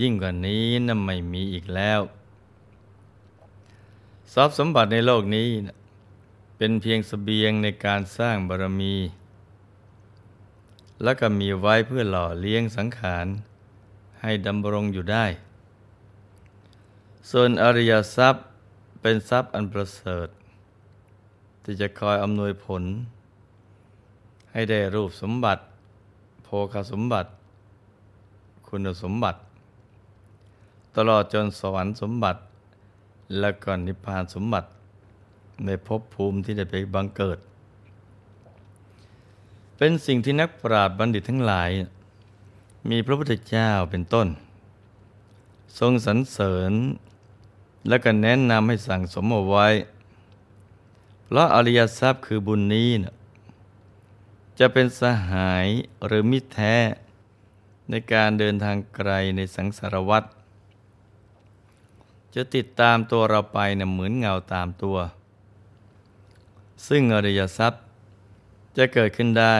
ยิ่งกว่านี้นั้นไม่มีอีกแล้ว ทรัพย์สมบัติในโลกนี้เป็นเพียงสเสบียงในการสร้างบารมี และก็มีไว้เพื่อหล่อเลี้ยงสังขาร ให้ดำรงอยู่ได้ ส่วนอริยทรัพย์เป็นทรัพย์อันประเสริฐ ที่จะคอยอำนวยผล ให้ได้รูปสมบัติ โภคสมบัติ คุณสมบัติ ตลอดจนสวรรค์สมบัติ และก่อนนิพพานสมบัติ ในภพภูมิที่ได้ไปบังเกิด เป็นสิ่งที่นักปราชญ์บัณฑิตทั้งหลาย มีพระพุทธเจ้าเป็นต้น ทรงสรรเสริญ และก็แนะนำให้สั่งสมเอาไว้ เพราะอริยทรัพย์คือบุญนี้นะจะเป็นสหายหรือมิตรแท้ในการเดินทางไกลในสังสารวัฏ จะติดตามตัวเราไปเนะเหมือนเงาตามตัว ซึ่งอริยทรัพย์จะเกิดขึ้นได้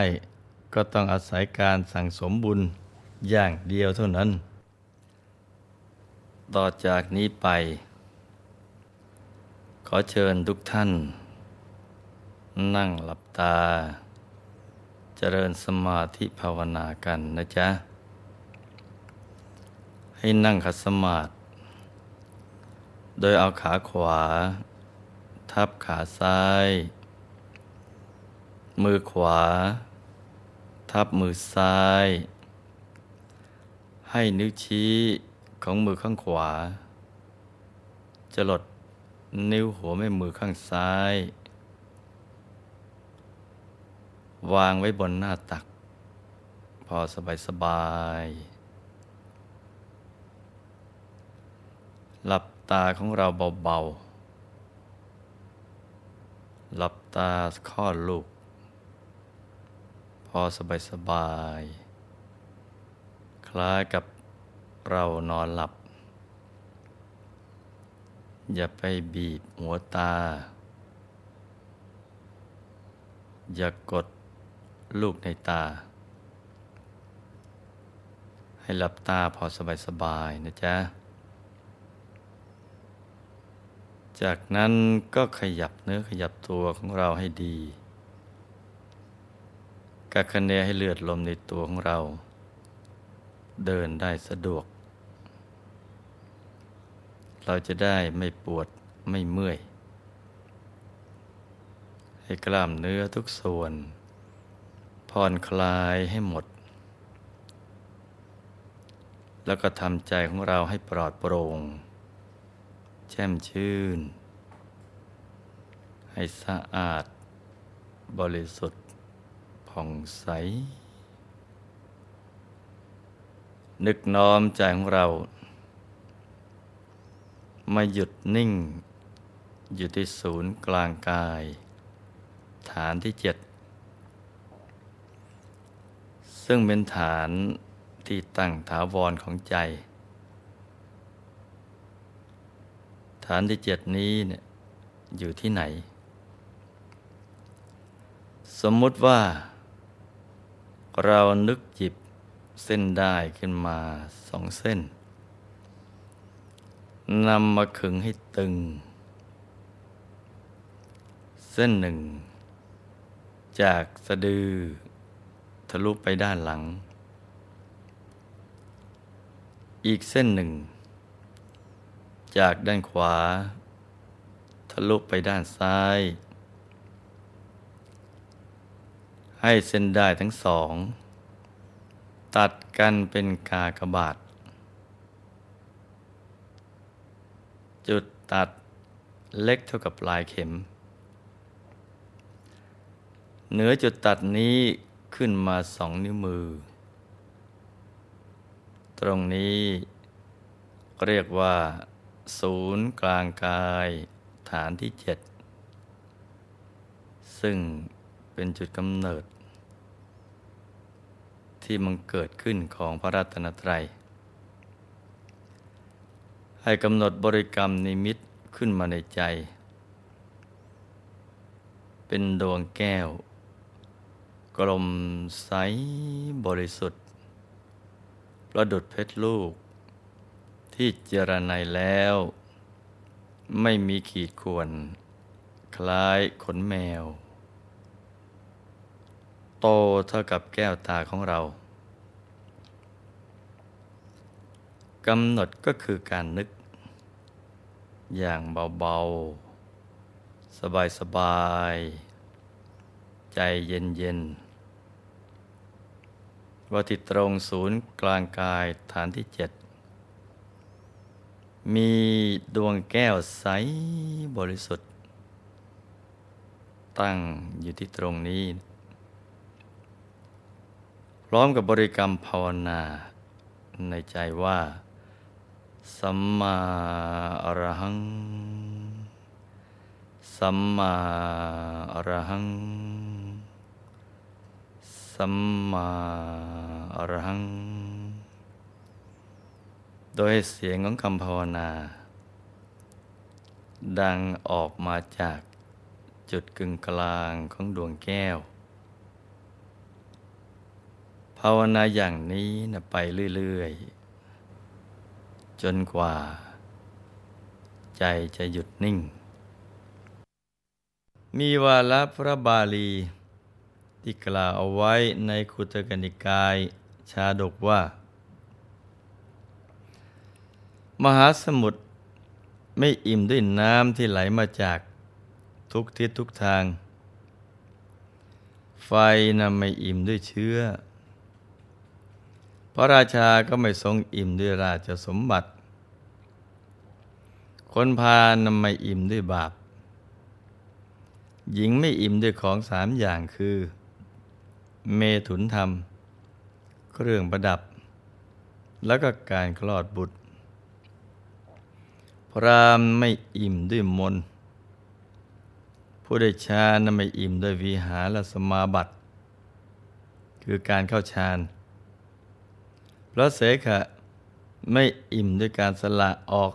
ก็ต้องอาศัยการสั่งสมบุญอย่างเดียวเท่านั้น ต่อจากนี้ไป ขอเชิญทุกท่าน นั่งหลับตา เจริญสมาธิภาวนากันนะจ๊ะ ให้นั่งขัดสมาธิ โดยเอาขาขวา ทับขาซ้าย มือขวา ทับมือซ้าย ให้นิ้วชี้ของมือข้างขวา จะหลดนิ้วหัวแม่มือข้างซ้าย วางไว้บนหน้าตัก พอสบายสบาย หลับ ตาของเราเบาๆ หลับตาคลอดลูก พอสบายๆคล้ายกับเรานอนหลับ อย่าไปบีบหัวตา อย่ากดลูกในตา ให้หลับตาพอสบายๆนะจ๊ะ จากนั้นก็ขยับเนื้อขยับตัวของเราให้ดีกักคะเนให้เลือดลมในตัวของเรา เดินได้สะดวก เราจะได้ไม่ปวดไม่เมื่อย ให้กล้ามเนื้อทุกส่วนผ่อนคลายให้หมด แล้วก็ทำใจของเราให้ปลอดโปร่ง ช่มชื่น ให้สะอาด บริสุทธิ์ผ่องใส นึกน้อมใจของเรา มาหยุดนิ่ง อยู่ที่ศูนย์กลางกาย ฐานที่เจ็ด ซึ่งเป็นฐานที่ตั้งถาวรของใจ ฐานที่เจ็ดนี้เนี่ยอยู่ที่ไหน สมมุติว่า เรานึกจิบเส้นได้ขึ้นมาสองเส้นนำมาขึงให้ตึง เส้นหนึ่ง จากสะดือ ทะลุไปด้านหลัง อีกเส้นหนึ่ง จากด้านขวา ทะลุไปด้านซ้าย ให้เส้นได้ทั้งสอง ตัดกันเป็นกากบาท จุดตัดเล็กเท่ากับปลายเข็ม เหนือจุดตัดนี้ขึ้นมาสองนิ้วมือ ตรงนี้เรียกว่า ศูนย์กลางกายฐานที่เจ็ดซึ่งเป็นจุดกำเนิด ที่มันเกิดขึ้นของพระรัตนตรัย ให้กำหนดบริกรรมนิมิตขึ้นมาในใจ เป็นดวงแก้ว กลมใสบริสุทธิ์ ประดุดเพชรลูก ที่เจรไนแล้ว ไม่มีขีดข่วน คล้ายขนแมว โตเท่ากับแก้วตาของเรากำหนดก็คือการนึก อย่างเบาๆ สบายๆ ใจเย็นๆว่าที่ตรงศูนย์กลางกายฐานที่เจ็ด มีดวงแก้วใสบริสุทธิ์ ตั้งอยู่ที่ตรงนี้ร้อมกับบริกรรมภาวนาในใจว่า สัมมาอรหัง สัมมาอรหัง สัมมาอรหัง โดยเสียงของคำภาวนา ดังออกมาจากจุดกึ่งกลางของดวงแก้ว ภาวนาอย่างนี้นะไปเรื่อย ๆ จนกว่า ใจจะหยุดนิ่ง มีวาลพระบาลี ที่กล่าวเอาไว้ในคุตกนิกาย ชาดกว่า มหาสมุทรไม่อิ่มด้วยน้ำที่ไหลมาจากทุกทิศทุกทาง ไฟนะไม่อิ่มด้วยเชื้อ พระราชาก็ไม่ทรงอิ่มด้วยราชสมบัติ คนพาลไม่อิ่มด้วยบาป หญิงไม่อิ่มด้วยของสามอย่างคือ เมถุนธรรม เครื่องประดับ แล้วก็การคลอดบุตร พรามไม่อิ่มด้วยมน ผู้ได้ฌานไม่อิ่มด้วยวิหารสมาบัติ คือการเข้าฌานพระเสขะไม่อิ่มด้วยการสละออก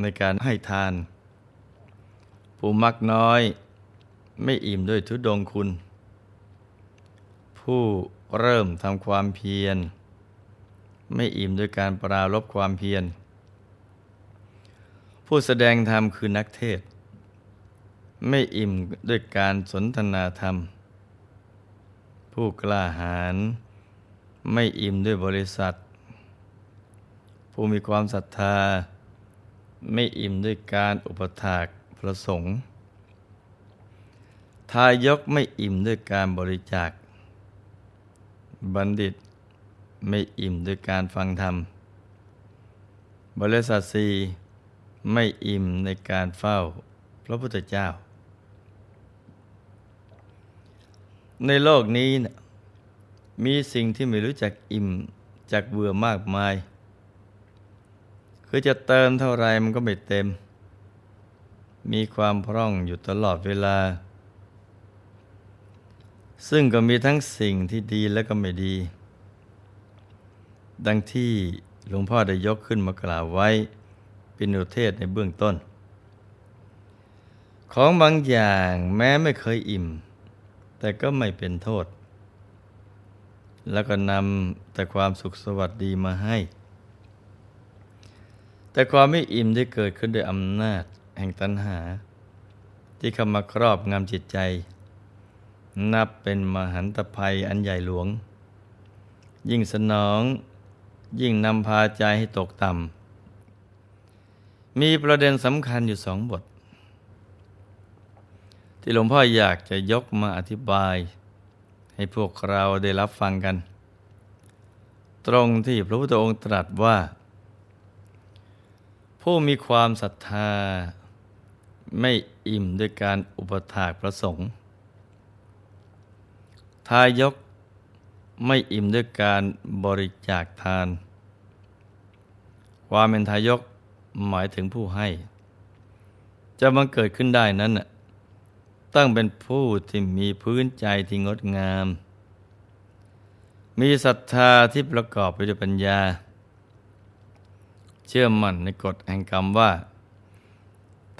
ในการให้ทาน ผู้มักน้อยไม่อิ่มด้วยทุดงคุณ ผู้เริ่มทำความเพียร ไม่อิ่มด้วยการปราลบความเพียร ผู้แสดงธรรมคือนักเทศ ไม่อิ่มด้วยการสนทนาธรรม ผู้กล้าหาญไม่อิ่มด้วยบริษัท ผู้มีความศรัทธา ไม่อิ่มด้วยการอุปถากประสงค์ทายกไม่อิ่มด้วยการบริจาค บัณฑิตไม่อิ่มด้วยการฟังธรรม บริษัทสี ไม่อิ่มในการเฝ้าพระพุทธเจ้า ในโลกนี้นะมีสิ่งที่ไม่รู้จักอิ่มจากเบื่อมากมาย คือจะเติมเท่าไรมันก็ไม่เต็ม มีความพร่องอยู่ตลอดเวลา ซึ่งก็มีทั้งสิ่งที่ดีและก็ไม่ดี ดังที่หลวงพ่อได้ยกขึ้นมากล่าวไว้ ป็นอุเทศในเบื้องต้น ของบางอย่างแม้ไม่เคยอิ่ม แต่ก็ไม่เป็นโทษ แล้วก็นำแต่ความสุขสวัสดีมาให้ แต่ความไม่อิ่มได้เกิดขึ้นด้วยอำนาจแห่งตัณหา ที่เข้ามาครอบงำจิตใจ นับเป็นมหันตภัยอันใหญ่หลวง ยิ่งสนองยิ่งนำพาใจให้ตกต่ำ มีประเด็นสำคัญอยู่สองบท ที่หลวงพ่ออยากจะยกมาอธิบาย ให้พวกเราได้รับฟังกัน ตรงที่พระพุทธองค์ตรัสว่า ผู้มีความศรัทธาไม่อิ่มด้วยการอุปถากประสงค์ทายกไม่อิ่มด้วยการบริจาคทาน ความเป็นทายก หมายถึงผู้ให้ จะบังเกิดขึ้นได้นั้นตั้งเป็นผู้ที่มีพื้นใจที่งดงาม มีศรัทธาที่ประกอบไปด้วยปัญญา เชื่อมั่นในกฎแห่งกรรมว่า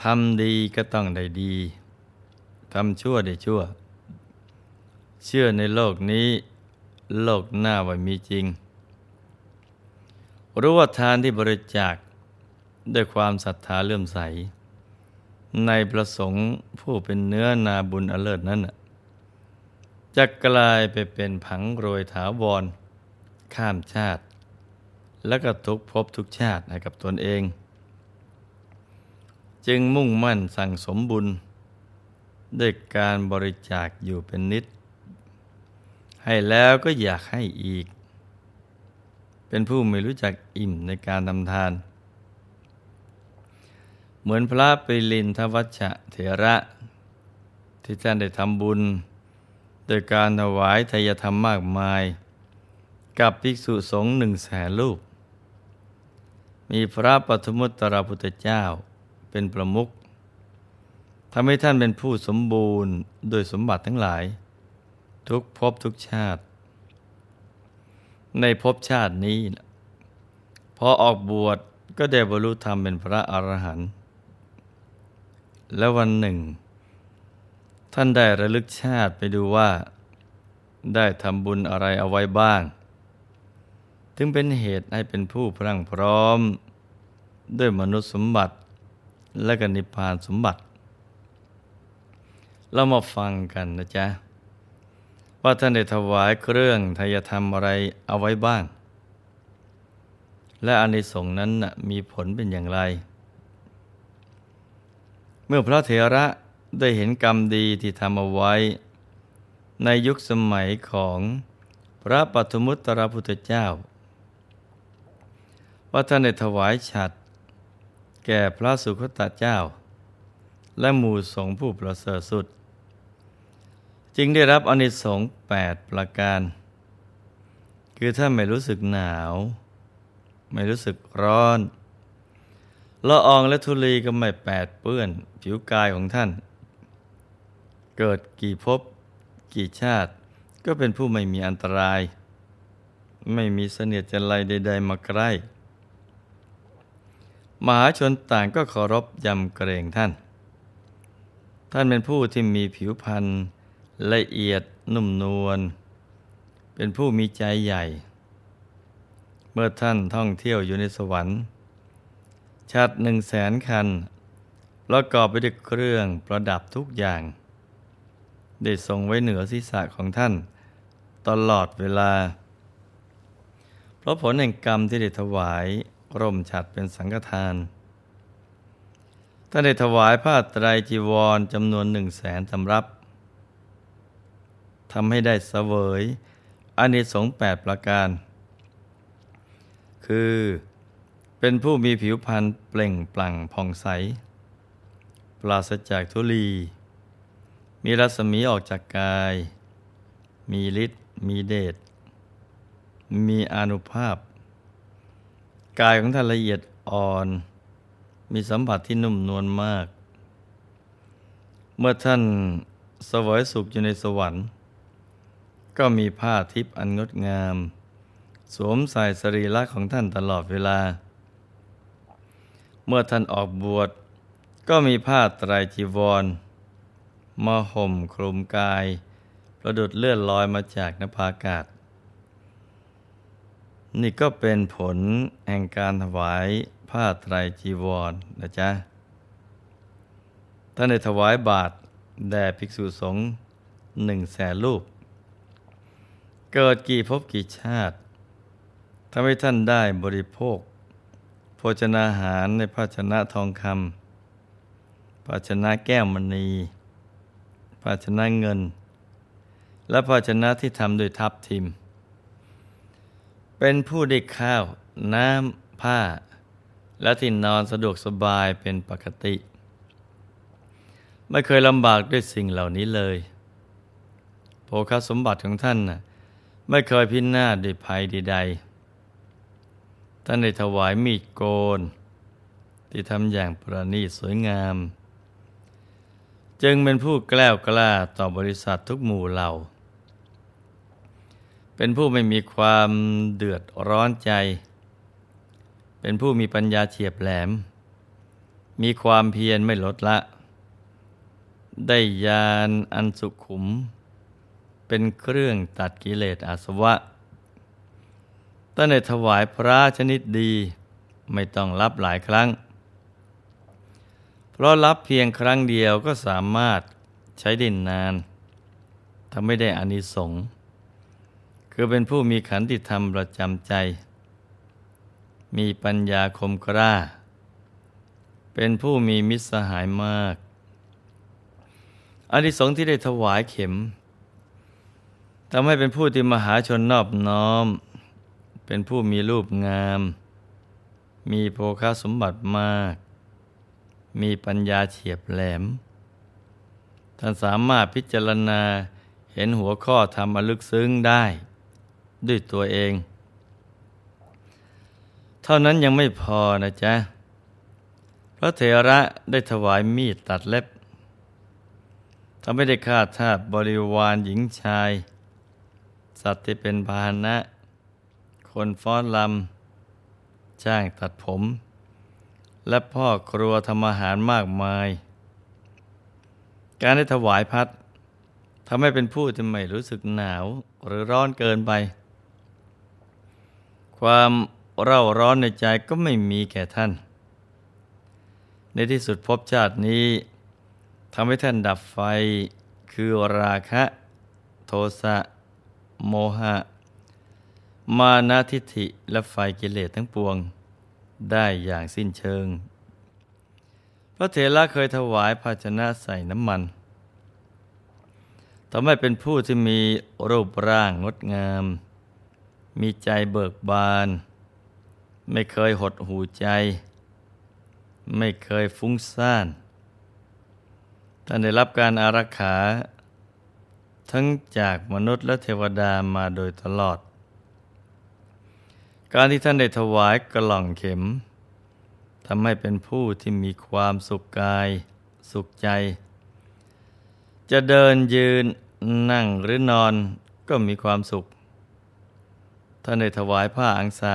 ทำดีก็ต้องได้ดีทำชั่วได้ชั่ว เชื่อในโลกนี้ โลกหน้าว่ามีจริง รู้ว่าทานที่บริจาค ด้วยความศรัทธาเลื่อมใส ในประสงค์ผู้เป็นเนื้อนาบุญอเลิศนั้นจะกลายไปเป็นผังโรยถาวร ข้ามชาติ และก็ทุกภพทุกชาติให้กับตนเอง จึงมุ่งมั่นสั่งสมบุญ ด้วยการบริจาคอยู่เป็นนิด ให้แล้วก็อยากให้อีก เป็นผู้ไม่รู้จักอิ่มในการทำทาน เหมือนพระปิลินทวัชเถระ ที่ท่านได้ทำบุญ โดยการถวายทายธรรมมากมาย กับภิกษุสงฆ์หนึ่งแสนรูป มีพระปฐมุตตรพุทธเจ้าเป็นประมุขทำให้ท่านเป็นผู้สมบูรณ์โดยสมบัติทั้งหลาย ทุกภพทุกชาติ ในภพชาตินี้พอออกบวชก็ได้บรรลุธรรมเป็นพระอรหันต์ แล้ววันหนึ่ง ท่านได้ระลึกชาติไปดูว่า ได้ทำบุญอะไรเอาไว้บ้างถึงเป็นเหตุให้เป็นผู้พรั่งพร้อม ด้วยมนุษย์สมบัติและกนิพานสมบัติ เรามาฟังกันนะจ๊ะ ว่าท่านได้ถวายเครื่องทายธรรมอะไรเอาไว้บ้าง และอานิสงส์นั้นมีผลเป็นอย่างไร มื่อพระเถระได้เห็นกรรมดีที่ทำเอาไว้ ในยุคสมัยของพระปัทมุตตรพุทธเจ้า ว่าท่านได้ถวายฉัดแก่พระสุคตเจ้า และหมู่สงฆ์ผู้ประเสริฐสุด จึงได้รับอนิสงส์แปดประการ คือถ้าไม่รู้สึกหนาว ไม่รู้สึกร้อน ละอองและทุลีก็ไม่แปดเปื้อน ผิวกายของท่าน เกิดกี่ภพกี่ชาติ ก็เป็นผู้ไม่มีอันตราย ไม่มีเสนียดจันไรใด ๆ มาใกล้ มหาชนต่างก็เคารพยำเกรงท่าน ท่านเป็นผู้ที่มีผิวพรรณละเอียดนุ่มนวลเป็นผู้มีใจใหญ่ เมื่อท่านท่องเที่ยวอยู่ในสวรรค์ ชัดหนึ่งแสนคันประกอบไปด้วยเครื่องประดับทุกอย่าง ได้ทรงไว้เหนือศีรษะของท่าน ตลอดเวลา เพราะผลแห่งกรรมที่ได้ถวายร่มฉัดเป็นสังฆทานท่านได้ถวายผ้าไตรจีวรจำนวนหนึ่งแสนสำรับทำให้ได้เสวยอานิสงส์แปดประการ คือ เป็นผู้มีผิวพรรณเปล่งปลั่งผ่องใส ปราศจากทุลี มีรัศมีออกจากกาย มีฤทธิ์มีเดช มีอนุภาพ กายของท่านละเอียดอ่อน มีสัมผัสที่นุ่มนวลมาก เมื่อท่านสวยสุขอยู่ในสวรรค์ ก็มีผ้าทิพย์อันงดงาม สวมใส่สรีระของท่านตลอดเวลา เมื่อท่านออกบวชก็มีผ้าไตรจีวรมาห่มคลุมกาย ประดุดเลื่อนลอยมาจากนภาอากาศ นี่ก็เป็นผลแห่งการถวายผ้าไตรจีวรนะจ๊ะท่านได้ถวายบาตรแด่ภิกษุสงฆ์หนึ่งแสนรูป เกิดกี่ภพกี่ชาติทำให้ท่านได้บริโภค ชนาหารในภาชนะทองคำภาชนะแก้วมณี ภาชนะเงิน และภาชนะที่ทำโดยทับทิม เป็นผู้ได้ข้าว น้ำ ผ้า และที่นอนสะดวกสบายเป็นปกติ ไม่เคยลำบากด้วยสิ่งเหล่านี้เลยโภคสมบัติของท่านนะ่ะไม่เคยพินาศด้วยภัยใดๆ ท่านได้ถวายมีดโกน ที่ทำอย่างประณีตสวยงาม จึงเป็นผู้แกล้วกล้าต่อบริษัททุกหมู่เหล่า เป็นผู้ไม่มีความเดือดร้อนใจ เป็นผู้มีปัญญาเฉียบแหลม มีความเพียรไม่ลดละ ได้ยานอันสุขุม เป็นเครื่องตัดกิเลสอาสวะ ตั้งแต่ถวายพระชนิดดี ไม่ต้องรับหลายครั้ง เพราะรับเพียงครั้งเดียวก็สามารถใช้ดินนานทำไม่ได้อานิสงส์คือเป็นผู้มีขันติธรรมประจำใจ มีปัญญาคมกล้า เป็นผู้มีมิตรสหายมากอานิสงส์ที่ได้ถวายเข็มทำให้เป็นผู้ที่มหาชนนอบน้อม เป็นผู้มีรูปงาม มีโภคาสมบัติมาก มีปัญญาเฉียบแหลม ท่านสามารถพิจารณาเห็นหัวข้อธรรมลึกซึ้งได้ ด้วยตัวเอง เท่านั้นยังไม่พอนะจ๊ะ พระเถระได้ถวายมีดตัดเล็บทำไม่ได้ฆ่าทาสบริวารหญิงชาย สัตว์ที่เป็นพาหนะ คนฟ้อนลำจ้างตัดผม และพ่อครัวทำอาหารมากมาย การได้ถวายพัดทำให้เป็นผู้ที่ไม่รู้สึกหนาวหรือร้อนเกินไป ความเร่าร้อนในใจก็ไม่มีแก่ท่าน ในที่สุดพบชาตินี้ทำให้ท่านดับไฟคือราคะ โทสะ โมหะ มานาทิฐิและไฟกิเลสทั้งปวง ได้อย่างสิ้นเชิง พระเถระเคยถวายภาชนะใส่น้ำมันทำให้เป็นผู้ที่มีรูปร่างงดงาม มีใจเบิกบาน ไม่เคยหดหูใจ ไม่เคยฟุ้งซ่านท่านได้รับการอารักขา ทั้งจากมนุษย์และเทวดามาโดยตลอด การที่ท่านได้ถวายกล่องเข็มทำให้เป็นผู้ที่มีความสุขกาย สุขใจ จะเดินยืนนั่งหรือนอนก็มีความสุข ท่านได้ถวายผ้าอังสะ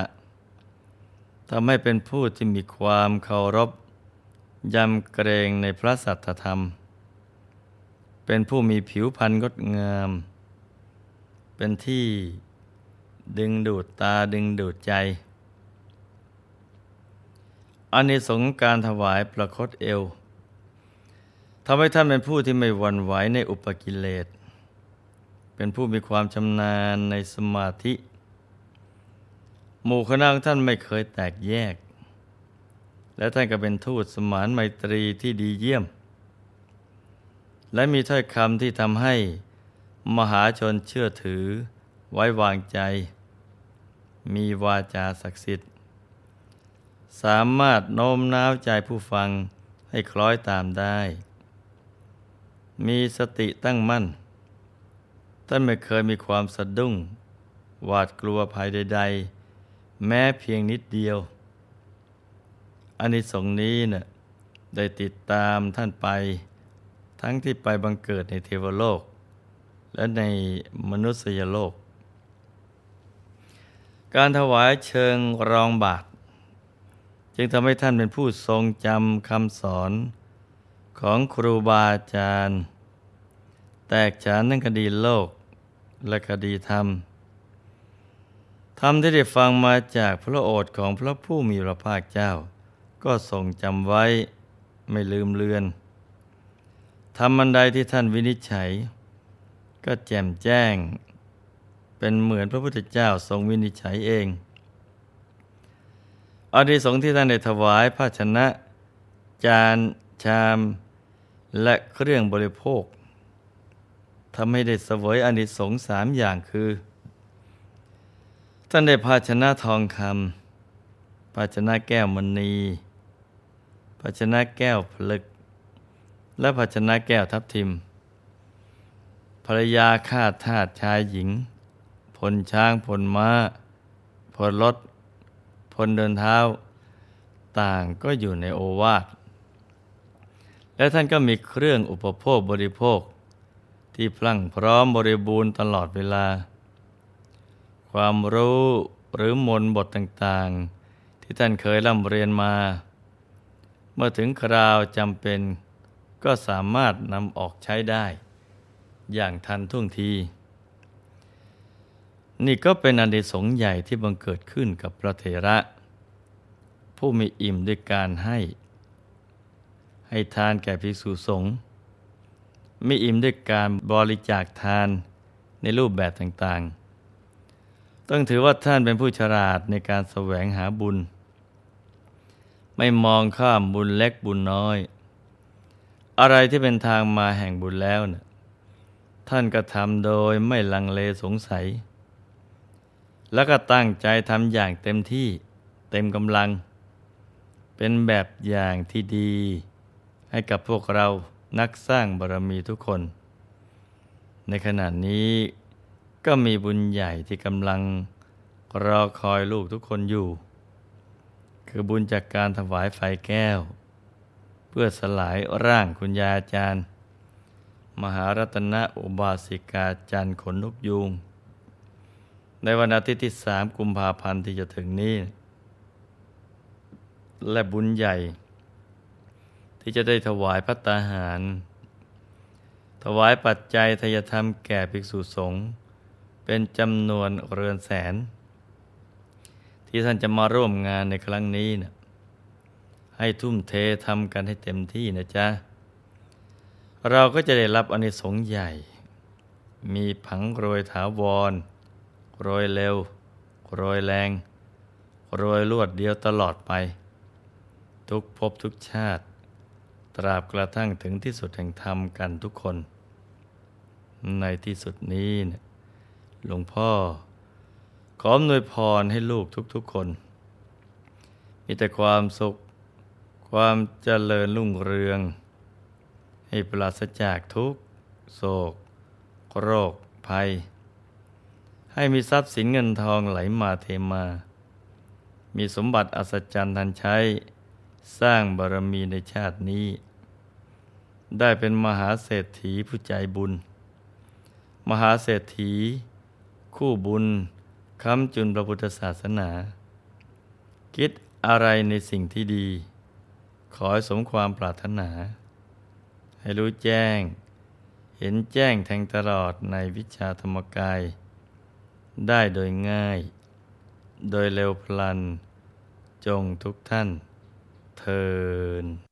ทำให้เป็นผู้ที่มีความเคารพยำเกรงในพระสัทธรรม เป็นผู้มีผิวพรรณงดงาม เป็นที่ ดึงดูดตาดึงดูดใจอันนี้สงการถวายประคตเอวทำให้ท่านเป็นผู้ที่ไม่หวั่นไหวในอุปกิเลส เป็นผู้มีความชำนาญในสมาธิหมู่คณะของท่านไม่เคยแตกแยก และท่านก็เป็นทูตสมานไมตรีที่ดีเยี่ยม และมีถ้อยคำที่ทำให้มหาชนเชื่อถือไว้วางใจ มีวาจาศักดิ์สิทธิ์ สามารถโน้มน้าวใจผู้ฟังให้คล้อยตามได้ มีสติตั้งมั่น ท่านไม่เคยมีความสะดุ้ง หวาดกลัวภายใด ๆ แม้เพียงนิดเดียวอันนี้สงนี้เนะ่ยได้ติดตามท่านไป ทั้งที่ไปบังเกิดในเทวโลก และในมนุษยโลก การถวายเชิงรองบาท จึงทำให้ท่านเป็นผู้ทรงจำคำสอนของครูบาอาจารย์ แตกฉานทั้งคดีโลกและคดีธรรม ธรรมที่ได้ฟังมาจากพระโอษฐ์ของพระผู้มีพระภาคเจ้า ก็ทรงจำไว้ไม่ลืมเลือนทำมันใดที่ท่านวินิจฉัย ก็แจ่มแจ้ง เป็นเหมือนพระพุทธเจ้าทรงวินิจฉัยเองอานิสงที่ท่านได้ถวายภาชนะ จานชาม และเครื่องบริโภคทำให้ได้เสวยอนิสงสามอย่างคือ ท่านได้ภาชนะทองคำภาชนะแก้วมณีภาชนะแก้วผลึก และภาชนะแก้วทับทิม ภรรยาข้าทาสชายหญิง พลช้างพลม้า พลรถ พลเดินเท้า ต่างก็อยู่ในโอวาทและท่านก็มีเครื่องอุปโภคบริโภค ที่พลั่งพร้อมบริบูรณ์ตลอดเวลา ความรู้หรือมนบทต่างๆ ที่ท่านเคยร่ำเรียนมา เมื่อถึงคราวจำเป็นก็สามารถนำออกใช้ได้ อย่างทันท่วงที นี่ก็เป็นอันดีสงใหญ่ที่บังเกิดขึ้นกับพระเถระ ผู้มีอิ่มด้วยการให้ ให้ทานแก่ภิกษุสงฆ์มีอิ่มด้วยการบริจาคทานในรูปแบบต่างๆ ต้องถือว่าท่านเป็นผู้ฉลาดในการแสวงหาบุญ ไม่มองข้ามบุญเล็กบุญน้อย อะไรที่เป็นทางมาแห่งบุญแล้วนะท่านก็ทำโดยไม่ลังเลสงสัย แล้วก็ตั้งใจทำอย่างเต็มที่เต็มกำลัง เป็นแบบอย่างที่ดี ให้กับพวกเรานักสร้างบารมีทุกคน ในขณะนี้ก็มีบุญใหญ่ที่กำลังรอคอยลูกทุกคนอยู่ คือบุญจากการถวายไฟแก้ว เพื่อสลายร่างคุณยาอาจารย์ มหารัตนอุบาสิกาจันขนนกยูง ในวันอาทิตย์ที่สามกุมภาพันธ์ที่จะถึงนี้ และบุญใหญ่ ที่จะได้ถวายพัตตาหาร ถวายปัจจัยทยธรรมแก่ภิกษุสงฆ์เป็นจำนวนเรือนแสน ที่ท่านจะมาร่วมงานในครั้งนี้นะให้ทุ่มเททำกันให้เต็มที่นะจ๊ะ เราก็จะได้รับอนิสงส์ใหญ่ มีผังโรยถาวร โรยเร็ว โรยแรง โรยลวดเดียวตลอดไป ทุกภพทุกชาติ ตราบกระทั่งถึงที่สุดแห่งธรรมกันทุกคน ในที่สุดนี้นะหลวงพ่อ ขออำนวยพรให้ลูกทุกๆคน มีแต่ความสุข ความเจริญรุ่งเรือง ให้ปราศจากทุกโศก โรคภัย ให้มีทรัพย์สินเงินทองไหลมาเทมา มีสมบัติอัศจรรย์ทันใช้ สร้างบารมีในชาตินี้ ได้เป็นมหาเศรษฐีผู้ใจบุญ มหาเศรษฐี คู่บุญค้ำจุนพระพุทธศาสนา คิดอะไรในสิ่งที่ดี ขอให้สมความปรารถนา ให้รู้แจ้ง เห็นแจ้งแทงตลอดในวิชาธรรมกาย ได้โดยง่าย โดยเร็วพลัน จงทุกท่าน เทิน